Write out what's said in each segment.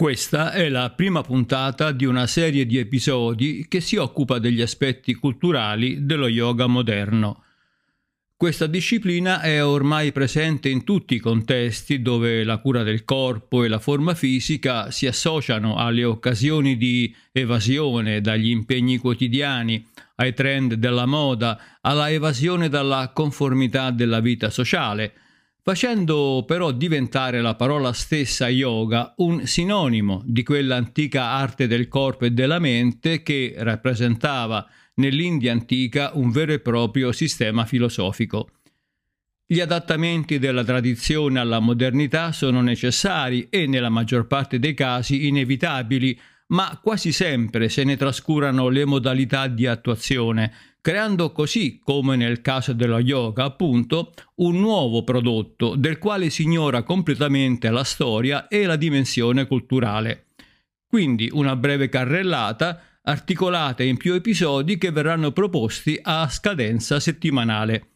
Questa è la prima puntata di una serie di episodi che si occupa degli aspetti culturali dello yoga moderno. Questa disciplina è ormai presente in tutti i contesti dove la cura del corpo e la forma fisica si associano alle occasioni di evasione dagli impegni quotidiani, ai trend della moda, alla evasione dalla conformità della vita sociale – facendo però diventare la parola stessa yoga un sinonimo di quell'antica arte del corpo e della mente che rappresentava nell'India antica un vero e proprio sistema filosofico. Gli adattamenti della tradizione alla modernità sono necessari e nella maggior parte dei casi inevitabili, ma quasi sempre se ne trascurano le modalità di attuazione, creando così, come nel caso dello yoga appunto, un nuovo prodotto del quale si ignora completamente la storia e la dimensione culturale. Quindi una breve carrellata articolata in più episodi che verranno proposti a scadenza settimanale.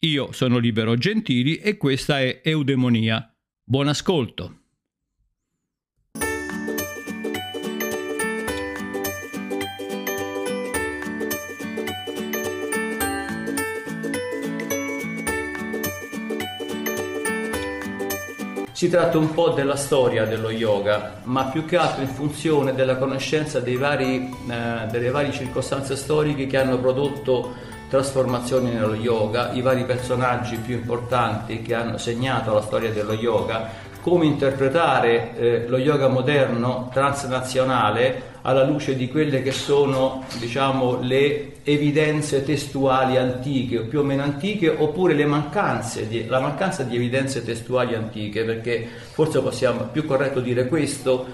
Io sono Libero Gentili e questa è Eudemonia. Buon ascolto! Si tratta un po' della storia dello yoga, ma più che altro in funzione della conoscenza vari, eh, delle varie circostanze storiche che hanno prodotto trasformazioni nello yoga, i vari personaggi più importanti che hanno segnato la storia dello yoga, come interpretare eh, lo yoga moderno transnazionale alla luce di quelle che sono diciamo, le evidenze testuali antiche o più o meno antiche oppure le mancanze di, la mancanza di evidenze testuali antiche perché forse possiamo più corretto dire questo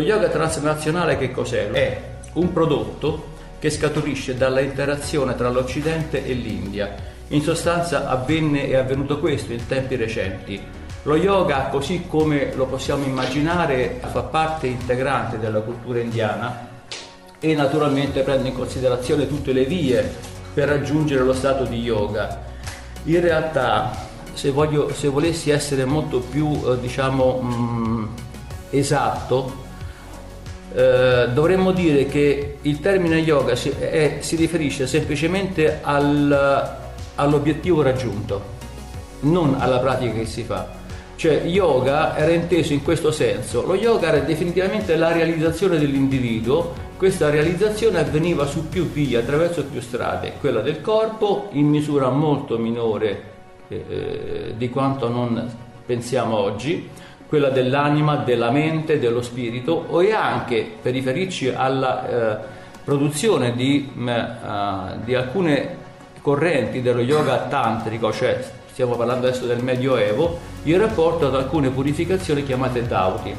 Lo yoga transnazionale che cos'è? È un prodotto che scaturisce dalla interazione tra l'Occidente e l'India. In sostanza avvenne e è avvenuto questo in tempi recenti. Lo yoga, così come lo possiamo immaginare, fa parte integrante della cultura indiana e naturalmente prende in considerazione tutte le vie per raggiungere lo stato di yoga. In realtà, se, voglio, se volessi essere molto più, eh, diciamo, mh, mm, esatto, eh, dovremmo dire che il termine yoga si, è, si riferisce semplicemente al, all'obiettivo raggiunto, non alla pratica che si fa. Cioè yoga era inteso in questo senso, lo yoga era definitivamente la realizzazione dell'individuo, questa realizzazione avveniva su più vie, attraverso più strade, quella del corpo in misura molto minore eh, eh di quanto non pensiamo oggi, quella dell'anima, della mente, dello spirito e anche per riferirci alla eh, produzione di, eh, di, alcune correnti dello yoga tantrico, cioè stiamo parlando adesso del Medioevo, in rapporto ad alcune purificazioni chiamate Dauti.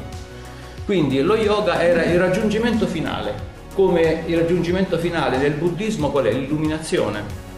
Quindi lo yoga era il raggiungimento finale, come il raggiungimento finale del buddismo qual è? L'illuminazione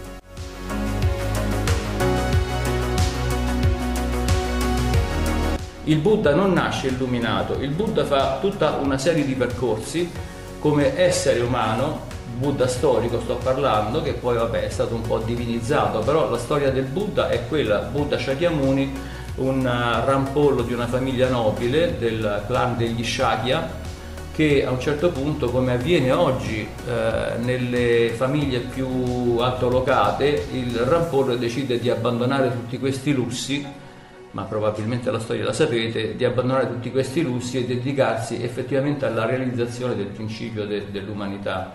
Il Buddha non nasce illuminato, il Buddha fa tutta una serie di percorsi come essere umano, Buddha storico sto parlando, che poi vabbè è stato un po' divinizzato, però la storia del Buddha è quella, Buddha Shakyamuni, un rampollo di una famiglia nobile del clan degli Shakya, che a un certo punto, come avviene oggi eh, nelle famiglie più altolocate, il rampollo decide di abbandonare tutti questi lussi ma probabilmente la storia la sapete, di abbandonare tutti questi lussi e dedicarsi effettivamente alla realizzazione del principio de- dell'umanità.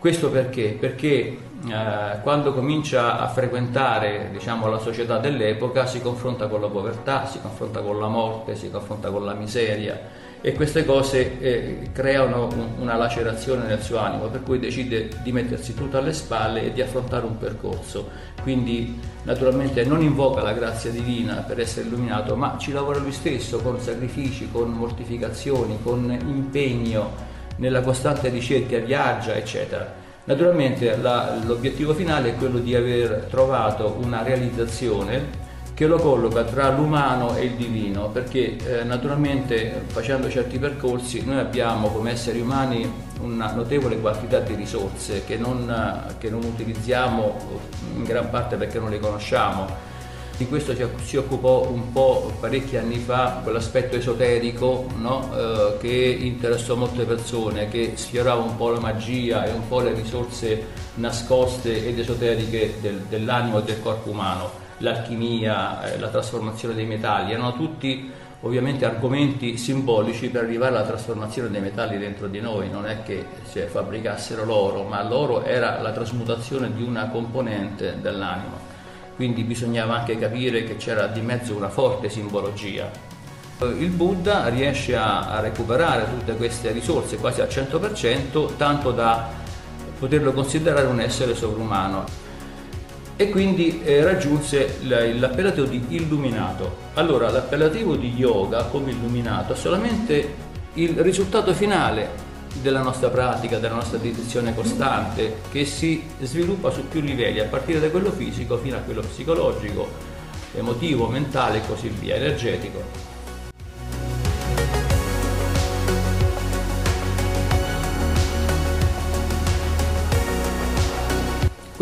Questo perché? Perché eh, quando comincia a frequentare diciamo, la società dell'epoca si confronta con la povertà, si confronta con la morte, si confronta con la miseria e queste cose eh, creano un, una lacerazione nel suo animo, per cui decide di mettersi tutto alle spalle e di affrontare un percorso. Quindi naturalmente non invoca la grazia divina per essere illuminato, ma ci lavora lui stesso con sacrifici, con mortificazioni, con impegno nella costante ricerca, viaggia, eccetera. Naturalmente la, l'obiettivo finale è quello di aver trovato una realizzazione che lo colloca tra l'umano e il divino, perché eh, naturalmente facendo certi percorsi noi abbiamo come esseri umani una notevole quantità di risorse che non, che non utilizziamo in gran parte perché non le conosciamo di questo si occupò un po' parecchi anni fa quell'aspetto esoterico no? eh, che interessò molte persone, che sfiorava un po' la magia e un po' le risorse nascoste ed esoteriche del, dell'animo e del corpo umano, l'alchimia, eh, la trasformazione dei metalli, erano tutti ovviamente argomenti simbolici per arrivare alla trasformazione dei metalli dentro di noi, non è che si fabbricassero l'oro, ma l'oro era la trasmutazione di una componente dell'animo. Quindi bisognava anche capire che c'era di mezzo una forte simbologia. Il Buddha riesce a recuperare tutte queste risorse quasi al 100%, tanto da poterlo considerare un essere sovrumano e quindi eh, raggiunse l'appellativo di illuminato. Allora l'appellativo di yoga come illuminato è solamente il risultato finale della nostra pratica, della nostra dedizione costante, che si sviluppa su più livelli, a partire da quello fisico fino a quello psicologico, emotivo, mentale e così via, energetico.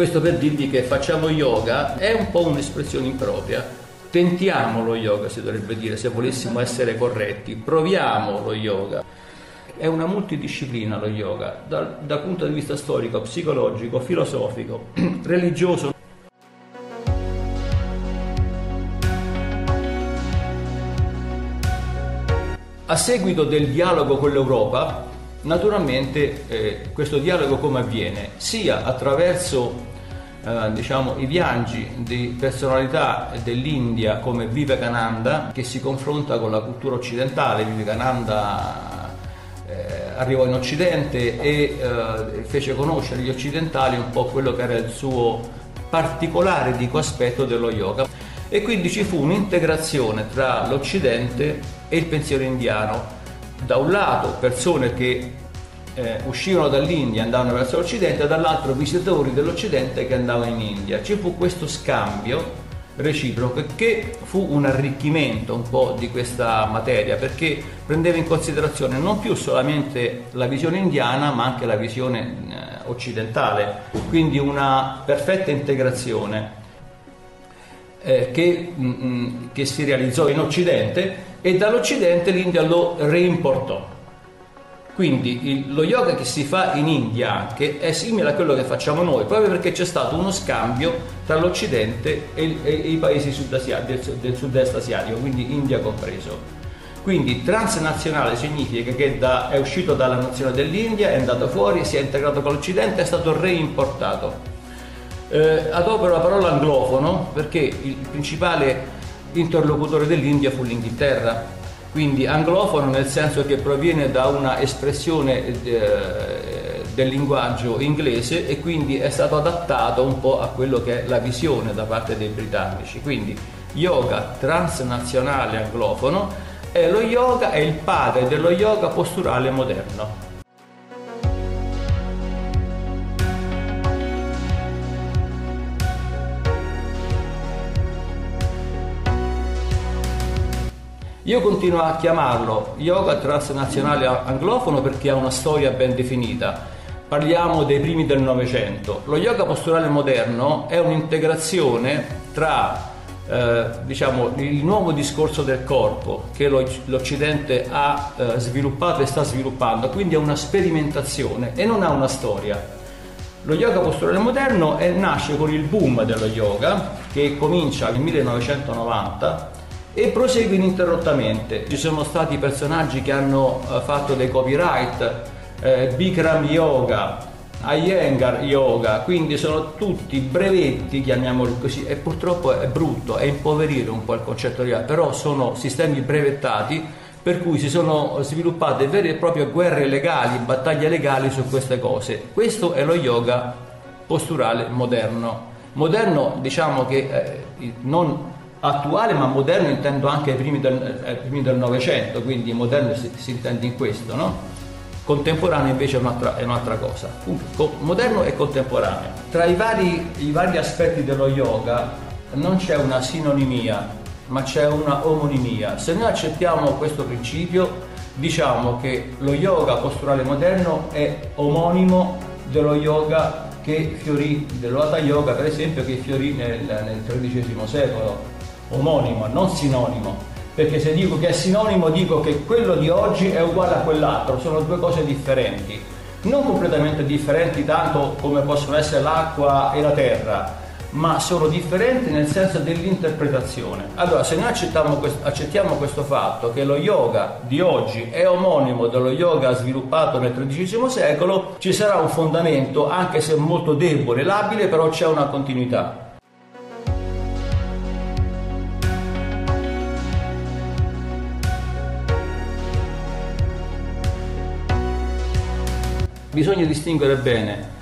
Questo per dirvi che facciamo yoga è un po' un'espressione impropria. Tentiamo lo yoga, si dovrebbe dire, se volessimo essere corretti. Proviamo lo yoga. È una multidisciplina lo yoga, dal, dal punto di vista storico, psicologico, filosofico, religioso. A seguito del dialogo con l'Europa, naturalmente eh, questo dialogo come avviene? Sia attraverso eh, diciamo, i viaggi di personalità dell'India come Vivekananda che si confronta con la cultura occidentale, Vivekananda eh, arrivò in Occidente e eh, fece conoscere agli occidentali un po' quello che era il suo particolare dico, aspetto dello yoga e quindi ci fu un'integrazione tra l'Occidente e il pensiero indiano. Da un lato persone che eh, uscivano dall'India e andavano verso l'Occidente, dall'altro visitatori dell'Occidente che andavano in India. Ci fu questo scambio reciproco che fu un arricchimento un po' di questa materia perché prendeva in considerazione non più solamente la visione indiana ma anche la visione eh, occidentale, quindi una perfetta integrazione eh, che, mm, mm, che si realizzò in Occidente e dall'Occidente l'India lo reimportò. Quindi il, lo yoga che si fa in India che è simile a quello che facciamo noi, proprio perché c'è stato uno scambio tra l'Occidente e, e, e i paesi del, del sud-est asiatico, quindi India compreso. Quindi transnazionale significa che da, è uscito dalla nazione dell'India, è andato fuori, si è integrato con l'Occidente, è stato reimportato. Eh, adopero la parola anglofono perché il principale interlocutore dell'India fu l'Inghilterra quindi anglofono nel senso che proviene da una espressione eh, del linguaggio inglese e quindi è stato adattato un po' a quello che è la visione da parte dei britannici. Quindi yoga transnazionale anglofono e lo yoga è il padre dello yoga posturale moderno. Io continuo a chiamarlo yoga transnazionale anglofono perché ha una storia ben definita. Parliamo dei primi del Novecento. Lo yoga posturale moderno è un'integrazione tra eh, diciamo, il nuovo discorso del corpo che l'Occidente ha eh, sviluppato e sta sviluppando, quindi è una sperimentazione e non ha una storia. Lo yoga posturale moderno è, nasce con il boom dello yoga che comincia nel 1990 e prosegue ininterrottamente. Ci sono stati personaggi che hanno eh, fatto dei copyright, eh, Bikram Yoga, Iyengar Yoga, quindi sono tutti brevetti, chiamiamoli così, e purtroppo è brutto, è impoverire un po' il concetto di yoga, però sono sistemi brevettati per cui si sono sviluppate vere e proprie guerre legali, battaglie legali su queste cose. Questo è lo yoga posturale moderno. Moderno diciamo che eh, non attuale ma moderno intendo anche ai primi del, Novecento, quindi moderno si, si, intende in questo, no? Contemporaneo invece è un'altra, è un'altra cosa, moderno e contemporaneo. Tra i vari, i vari aspetti dello yoga non c'è una sinonimia, ma c'è una omonimia. Se noi accettiamo questo principio, diciamo che lo yoga posturale moderno è omonimo dello yoga che fiorì, dello Hatha Yoga per esempio, che fiorì nel, nel XIII secolo, omonimo, non sinonimo, perché se dico che è sinonimo dico che quello di oggi è uguale a quell'altro, sono due cose differenti, non completamente differenti tanto come possono essere l'acqua e la terra, ma sono differenti nel senso dell'interpretazione. Allora, se noi accettiamo accettiamo questo fatto che lo yoga di oggi è omonimo dello yoga sviluppato nel XIII secolo, ci sarà un fondamento, anche se molto debole, labile, però c'è una continuità. Bisogna distinguere bene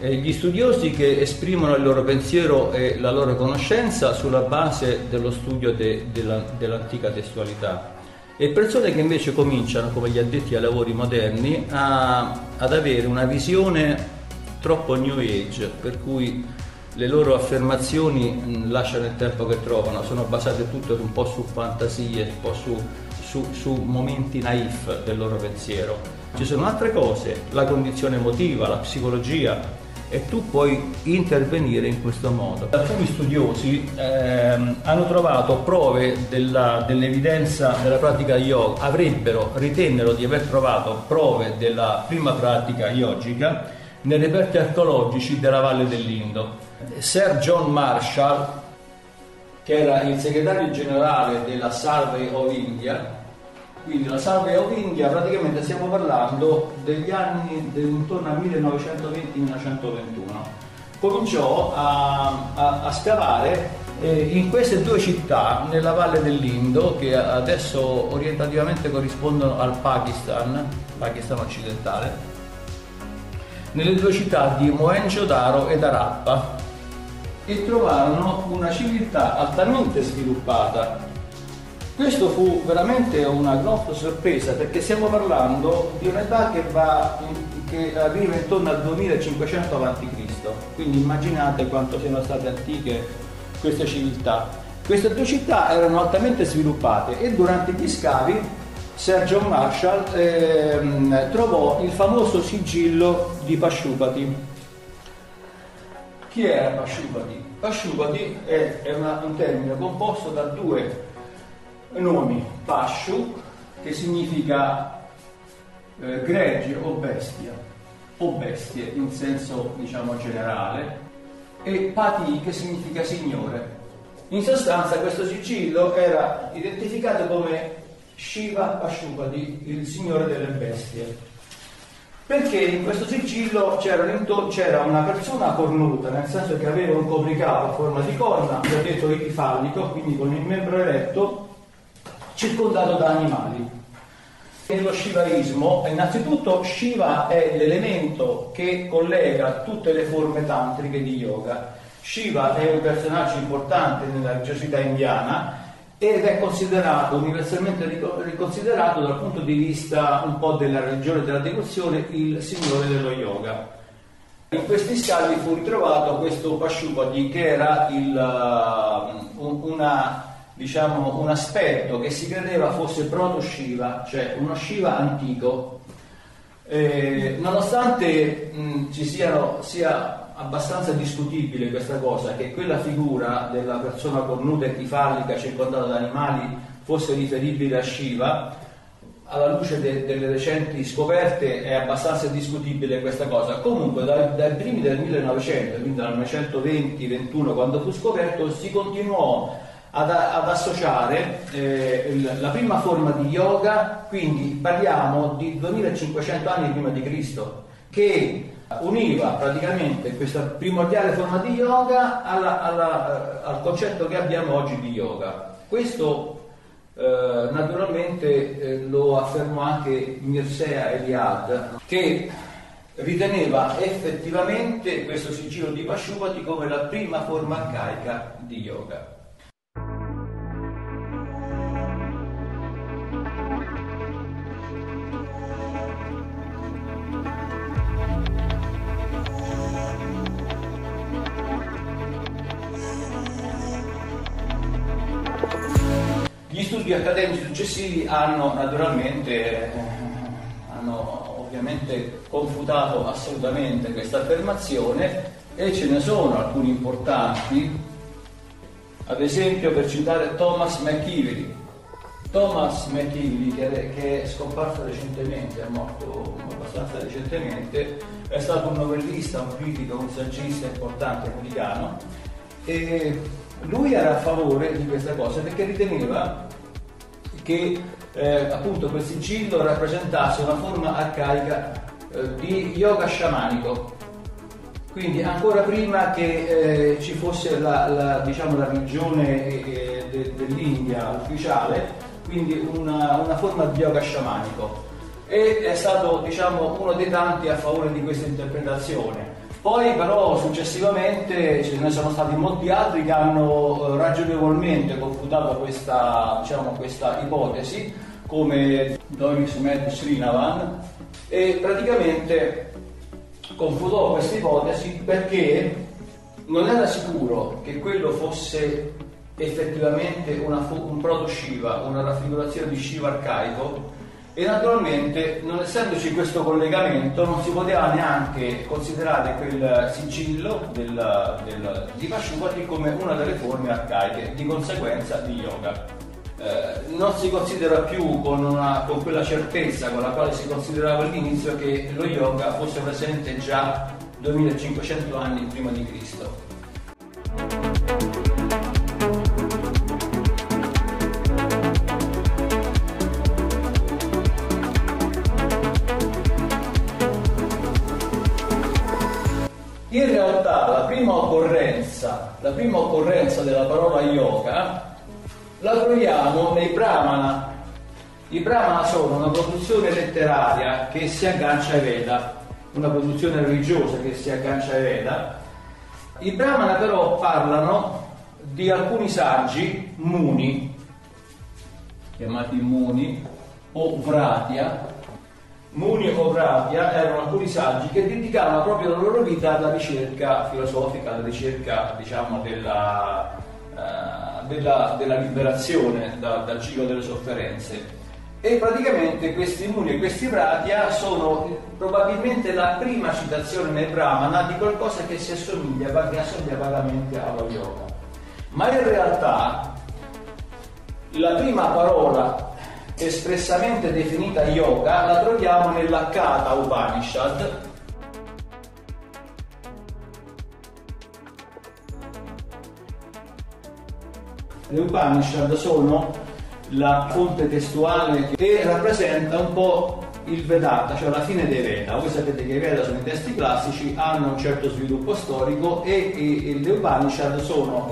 gli studiosi che esprimono il loro pensiero e la loro conoscenza sulla base dello studio de, della, dell'antica testualità. E persone che invece cominciano, come gli addetti ai lavori moderni, a, ad avere una visione troppo new age, per cui le loro affermazioni lasciano il tempo che trovano, sono basate tutte un po' su fantasie, un po' su, su, su momenti naif del loro pensiero. Ci sono altre cose, la condizione emotiva, la psicologia, e tu puoi intervenire in questo modo. Alcuni studiosi ehm, hanno trovato prove della, dell'evidenza della pratica yoga, avrebbero, ritennero di aver trovato prove della prima pratica yogica nei reperti archeologici della Valle dell'Indo. Sir John Marshall, che era il segretario generale della Survey of India, quindi la salve of India praticamente stiamo parlando degli anni intorno al 1920-1921. Cominciò a, a, a scavare eh, in queste due città, nella valle dell'Indo, che adesso orientativamente corrispondono al Pakistan, Pakistan occidentale, nelle due città di Mohenjo-Daro ed Arappa e trovarono una civiltà altamente sviluppata questo fu veramente una grossa sorpresa perché stiamo parlando di un'età che, va, che arriva intorno al 2500 a.C., quindi immaginate quanto siano state antiche queste civiltà. Queste due città erano altamente sviluppate e durante gli scavi John Marshall eh, trovò il famoso sigillo di Pashupati. Chi era Pashupati? Pashupati è, è una, un termine composto da due nomi Pashu, che significa eh, gregge o bestia, o bestie in senso diciamo generale, e Pati che significa signore. In sostanza questo sigillo era identificato come Shiva Pashupati, il signore delle bestie. Perché in questo sigillo c'era, c'era una persona cornuta, nel senso che aveva un copricapo a forma di corna, vi ho detto epifallico, quindi con il membro eretto, circondato da animali. Nello shivaismo, innanzitutto Shiva è l'elemento che collega tutte le forme tantriche di yoga. Shiva è un personaggio importante nella religiosità indiana ed è considerato, universalmente riconsiderato dal punto di vista un po' della religione della devozione, il signore dello yoga. In questi scavi fu ritrovato questo Pashupati che era il, uh, una diciamo, un aspetto che si credeva fosse proto-Shiva, cioè uno Shiva antico, eh, nonostante mh, ci siano, sia abbastanza discutibile questa cosa, che quella figura della persona cornuta e tifallica circondata da animali fosse riferibile a Shiva, alla luce de- delle recenti scoperte è abbastanza discutibile questa cosa. Comunque dai, dai primi del 1900, quindi dal 1920-21 quando fu scoperto, si continuò ad, ad associare eh, la prima forma di yoga, quindi parliamo di 2500 anni prima di Cristo, che univa praticamente questa primordiale forma di yoga alla, alla, al concetto che abbiamo oggi di yoga. Questo eh, naturalmente eh, lo affermò anche Mirsea Eliad, che riteneva effettivamente questo sigillo di Pashupati come la prima forma arcaica di yoga. Studi accademici successivi hanno naturalmente eh, hanno ovviamente confutato assolutamente questa affermazione e ce ne sono alcuni importanti, ad esempio per citare Thomas McKeevery. Thomas McKeevery, che, che è scomparso recentemente, è morto abbastanza recentemente, è stato un novellista, un critico, un saggista importante americano e lui era a favore di questa cosa perché riteneva che eh, appunto quel sigillo rappresentasse una forma arcaica eh, di yoga sciamanico. Quindi ancora prima che eh, ci fosse la, la, diciamo, la religione eh, de, dell'India ufficiale, quindi una, una, forma di yoga sciamanico. E è stato diciamo, uno dei tanti a favore di questa interpretazione. Poi però successivamente ce ne sono stati molti altri che hanno eh, ragionevolmente confutato questa, diciamo, questa ipotesi, come Doris Med Srinavan, e praticamente confutò questa ipotesi perché non era sicuro che quello fosse effettivamente una, un proto Shiva, una raffigurazione di Shiva arcaico, e naturalmente non essendoci questo collegamento non si poteva neanche considerare quel sigillo del, del, di Pashupati come una delle forme arcaiche di conseguenza di yoga. Eh, non si considera più con, una, con quella certezza con la quale si considerava all'inizio che lo yoga fosse presente già 2500 anni prima di Cristo. Occorrenza della parola yoga la troviamo nei Brahmana. I Brahmana sono una produzione letteraria che si aggancia ai Veda, una produzione religiosa che si aggancia ai Veda. I Brahmana però parlano di alcuni saggi, muni, chiamati muni, o vratya, Muni o Pravia erano alcuni saggi che dedicavano proprio la loro vita alla ricerca filosofica, alla ricerca diciamo, della, uh, della, della, liberazione da, dal ciclo delle sofferenze. E praticamente questi Muni e questi Pratia sono probabilmente la prima citazione nel Brahmana di qualcosa che si assomiglia, che assomiglia vagamente allo yoga. Ma in realtà la prima parola espressamente definita yoga la troviamo nella Kata Upanishad Le Upanishad sono la fonte testuale che rappresenta un po' il Vedanta, cioè la fine dei Veda. Voi sapete che i Veda sono i testi classici, hanno un certo sviluppo storico e, e, e le Upanishad sono,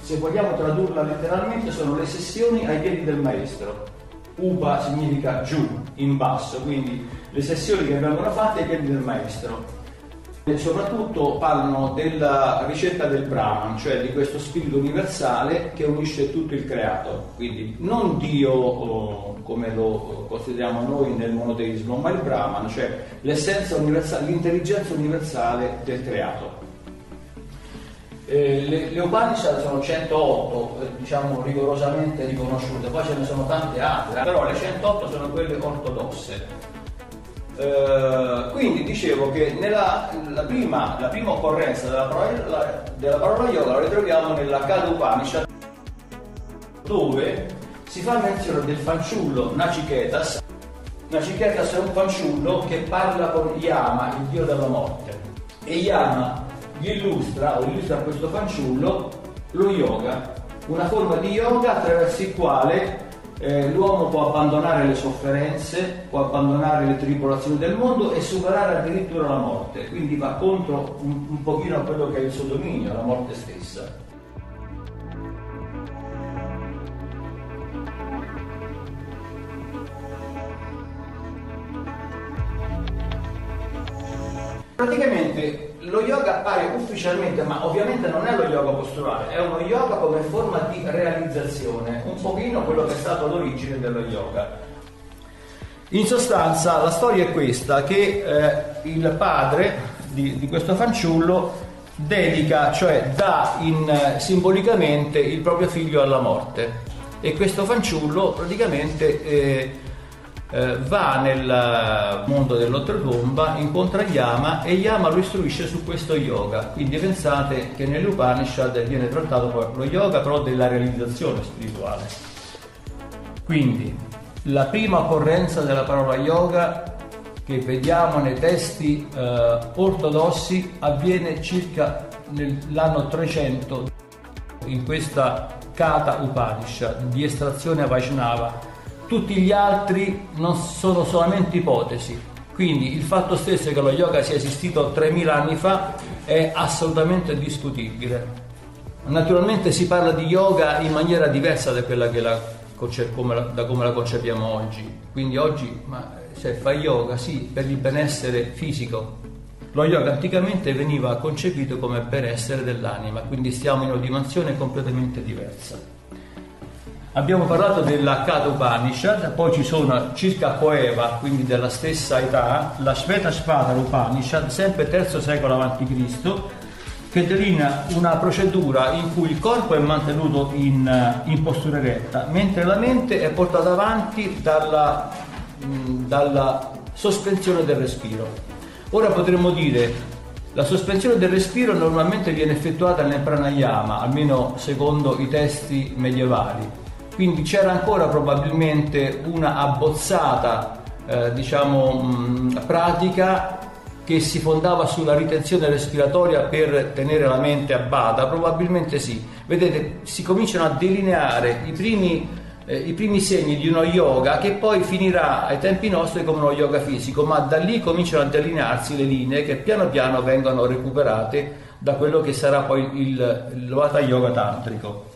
se vogliamo tradurla letteralmente, sono le sessioni ai piedi del maestro. Upa significa giù, in basso, quindi le sessioni che vengono fatte ai piedi del maestro. E soprattutto parlano della ricerca del Brahman, cioè di questo spirito universale che unisce tutto il creato. Quindi non Dio oh, come lo consideriamo noi nel monoteismo, ma il Brahman, cioè l'essenza universale, l'intelligenza universale del creato. Eh, le, le Upanishad sono 108, eh, diciamo rigorosamente riconosciute, poi ce ne sono tante altre, però le 108 sono quelle ortodosse. Eh, quindi dicevo che nella, la, prima, la prima occorrenza della parola, della parola yoga la ritroviamo nella Kala Upanishad, dove si fa menzione del fanciullo Nachiketas. Nachiketas è un fanciullo che parla con Yama, il dio della morte. E Yama gli illustra o illustra questo fanciullo lo yoga, una forma di yoga attraverso il quale eh, l'uomo può abbandonare le sofferenze, può abbandonare le tribolazioni del mondo e superare addirittura la morte, quindi va contro un, un pochino a quello che è il suo dominio, la morte stessa. Praticamente lo yoga appare ufficialmente, ma ovviamente non è lo yoga posturale, è uno yoga come forma di realizzazione, un pochino quello che è stato l'origine dello yoga. In sostanza la storia è questa, che eh, il padre di, di, questo fanciullo dedica, cioè dà in, simbolicamente il proprio figlio alla morte e questo fanciullo praticamente eh, eh, va nel mondo dell'oltretomba, incontra Yama e Yama lo istruisce su questo yoga. Quindi pensate che nell'Upanishad viene trattato poi lo yoga però della realizzazione spirituale. Quindi la prima occorrenza della parola yoga che vediamo nei testi eh, ortodossi avviene circa nell'anno 300 in questa Kata Upanishad di estrazione Vaishnava tutti gli altri non sono solamente ipotesi. Quindi il fatto stesso che lo yoga sia esistito 3000 anni fa è assolutamente discutibile. Naturalmente si parla di yoga in maniera diversa da la, come la, da come la concepiamo oggi. Quindi oggi ma, se fa yoga sì per il benessere fisico. Lo yoga anticamente veniva concepito come benessere dell'anima, quindi stiamo in una dimensione completamente diversa. Abbiamo parlato della Kata Upanishad, poi ci sono circa Coeva, quindi della stessa età, la Sveta Spada Upanishad, sempre III secolo a.C., che delinea una procedura in cui il corpo è mantenuto in, in postura eretta, mentre la mente è portata avanti dalla, mh, dalla sospensione del respiro. Ora potremmo dire la sospensione del respiro normalmente viene effettuata nel pranayama, almeno secondo i testi medievali quindi c'era ancora probabilmente una abbozzata eh, diciamo, mh, pratica che si fondava sulla ritenzione respiratoria per tenere la mente a bada? Probabilmente sì. Vedete, si cominciano a delineare i primi, eh, i primi, segni di uno yoga che poi finirà ai tempi nostri come uno yoga fisico, ma da lì cominciano a delinearsi le linee che piano piano vengono recuperate da quello che sarà poi il, il Vata Yoga tantrico.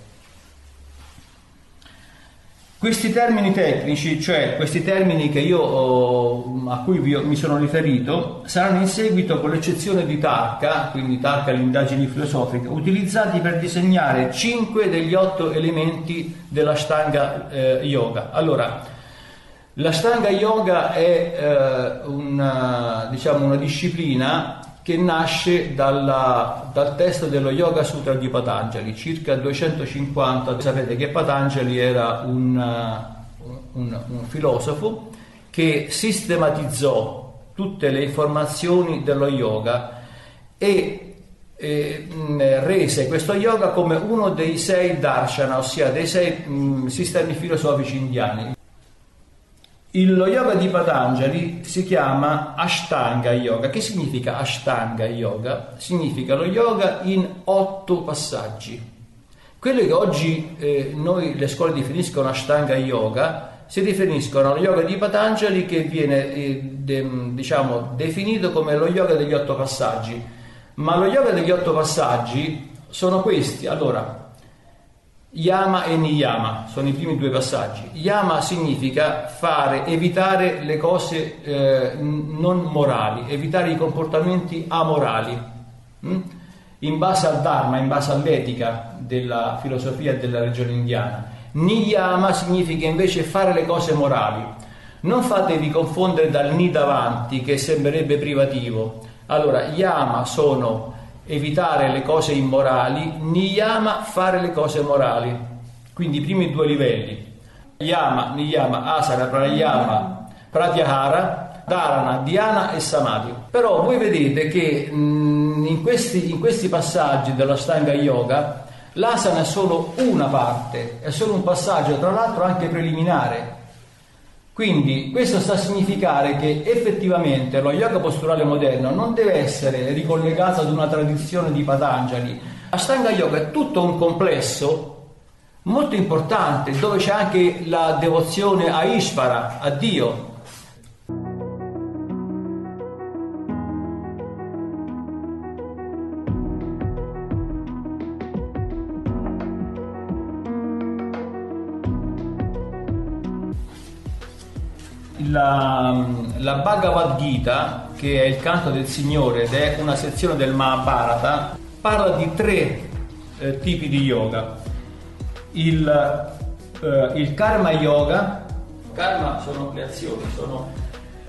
Questi termini tecnici, cioè questi termini io, a cui vi, mi sono riferito, saranno in seguito, con l'eccezione di Tarka, quindi Tarka le indagini filosofiche, utilizzati per disegnare cinque degli otto elementi dell'Ashtanga eh, Yoga. Allora, l'Ashtanga Yoga è eh, una, diciamo, una disciplina che nasce dalla, dal testo dello Yoga Sutra di Patanjali, circa 250. Sapete che Patanjali era un, un, un filosofo che sistematizzò tutte le informazioni dello yoga e e, rese questo yoga come uno dei sei darshana, ossia dei sei mh, sistemi filosofici indiani. Il, lo yoga di Patanjali si chiama Ashtanga Yoga. Che significa Ashtanga Yoga? Significa lo yoga in otto passaggi. Quello che oggi eh, noi le scuole definiscono Ashtanga Yoga si riferiscono allo yoga di Patanjali che viene eh, de, diciamo, definito come lo yoga degli otto passaggi. Ma lo yoga degli otto passaggi sono questi. Allora, Yama e Niyama sono i primi due passaggi. Yama significa fare, evitare le cose eh, non morali, evitare i comportamenti amorali, hm? in base al Dharma, in base all'etica della filosofia della regione indiana. Niyama significa invece fare le cose morali. Non fatevi confondere dal ni davanti che sembrerebbe privativo. Allora, Yama sono evitare le cose immorali, niyama fare le cose morali. Quindi i primi due livelli. Yama, niyama, asana, pranayama, pratyahara, dharana, dhyana e samadhi. Però voi vedete che mh, in, questi, in questi passaggi dello Stanga Yoga l'asana è solo una parte, è solo un passaggio, tra l'altro anche preliminare quindi questo sta a significare che effettivamente lo yoga posturale moderno non deve essere ricollegato ad una tradizione di Patanjali. Ashtanga Yoga è tutto un complesso molto importante dove c'è anche la devozione a Ishvara, a Dio, la, la Bhagavad Gita, che è il canto del Signore ed è una sezione del Mahabharata, parla di tre eh, tipi di yoga. Il, eh, il karma yoga, karma sono le azioni, sono,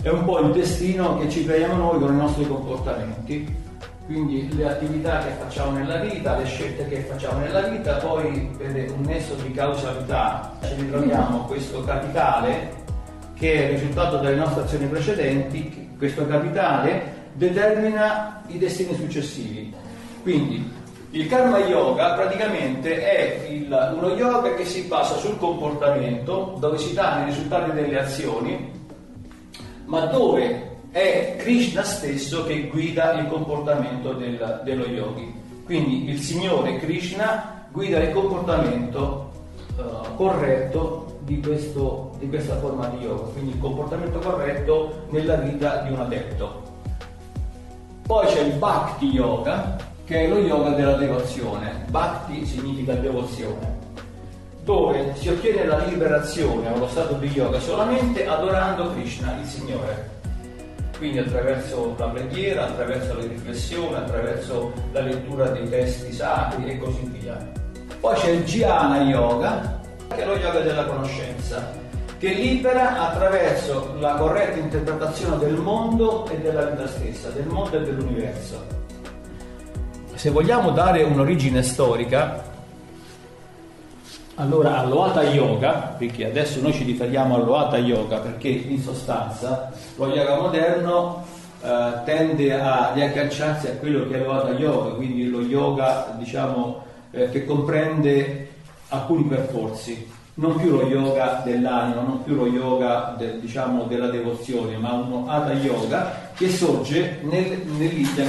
è un po' il destino che ci creiamo noi con i nostri comportamenti. quindi le attività che facciamo nella vita, le scelte che facciamo nella vita, poi per un nesso di causalità ci ritroviamo questo capitale che è il risultato delle nostre azioni precedenti, questo capitale determina i destini successivi. Quindi il karma yoga praticamente è il, uno yoga che si basa sul comportamento, dove si danno i risultati delle azioni, ma dove è Krishna stesso che guida il comportamento del, dello yogi. Quindi il Signore Krishna guida il comportamento uh, corretto di, questo, di, questa forma di yoga, quindi il comportamento corretto nella vita di un adepto. Poi c'è il Bhakti Yoga, che è lo yoga della devozione. Bhakti significa devozione, dove si ottiene la liberazione o lo stato di yoga solamente adorando Krishna, il Signore quindi attraverso la preghiera, attraverso la riflessione, attraverso la lettura dei testi sacri e così via. Poi c'è il Jnana Yoga, che è lo yoga della conoscenza, che libera attraverso la corretta interpretazione del mondo e della vita stessa, del mondo e dell'universo. Se vogliamo dare un'origine storica, allora all'Oata Yoga, perché adesso noi ci riferiamo all'Oata Yoga perché in sostanza lo yoga moderno eh, tende a riagganciarsi a quello che è l'Oata Yoga, quindi lo yoga diciamo, eh, che comprende alcuni percorsi, non più lo yoga dell'anima, non più lo yoga de, diciamo, della devozione, ma uno Hatha Yoga che sorge nel, nell'India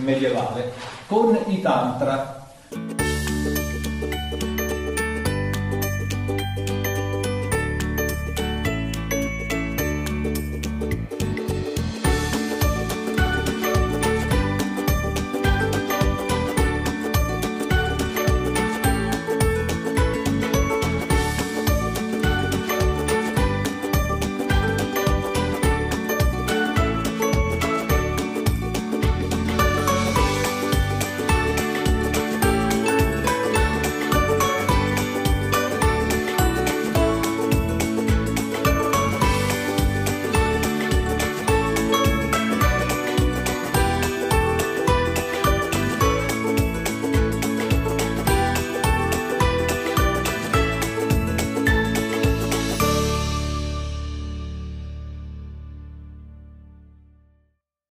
medievale con i Tantra.